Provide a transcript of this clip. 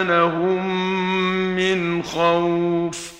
أمكنهم من خوف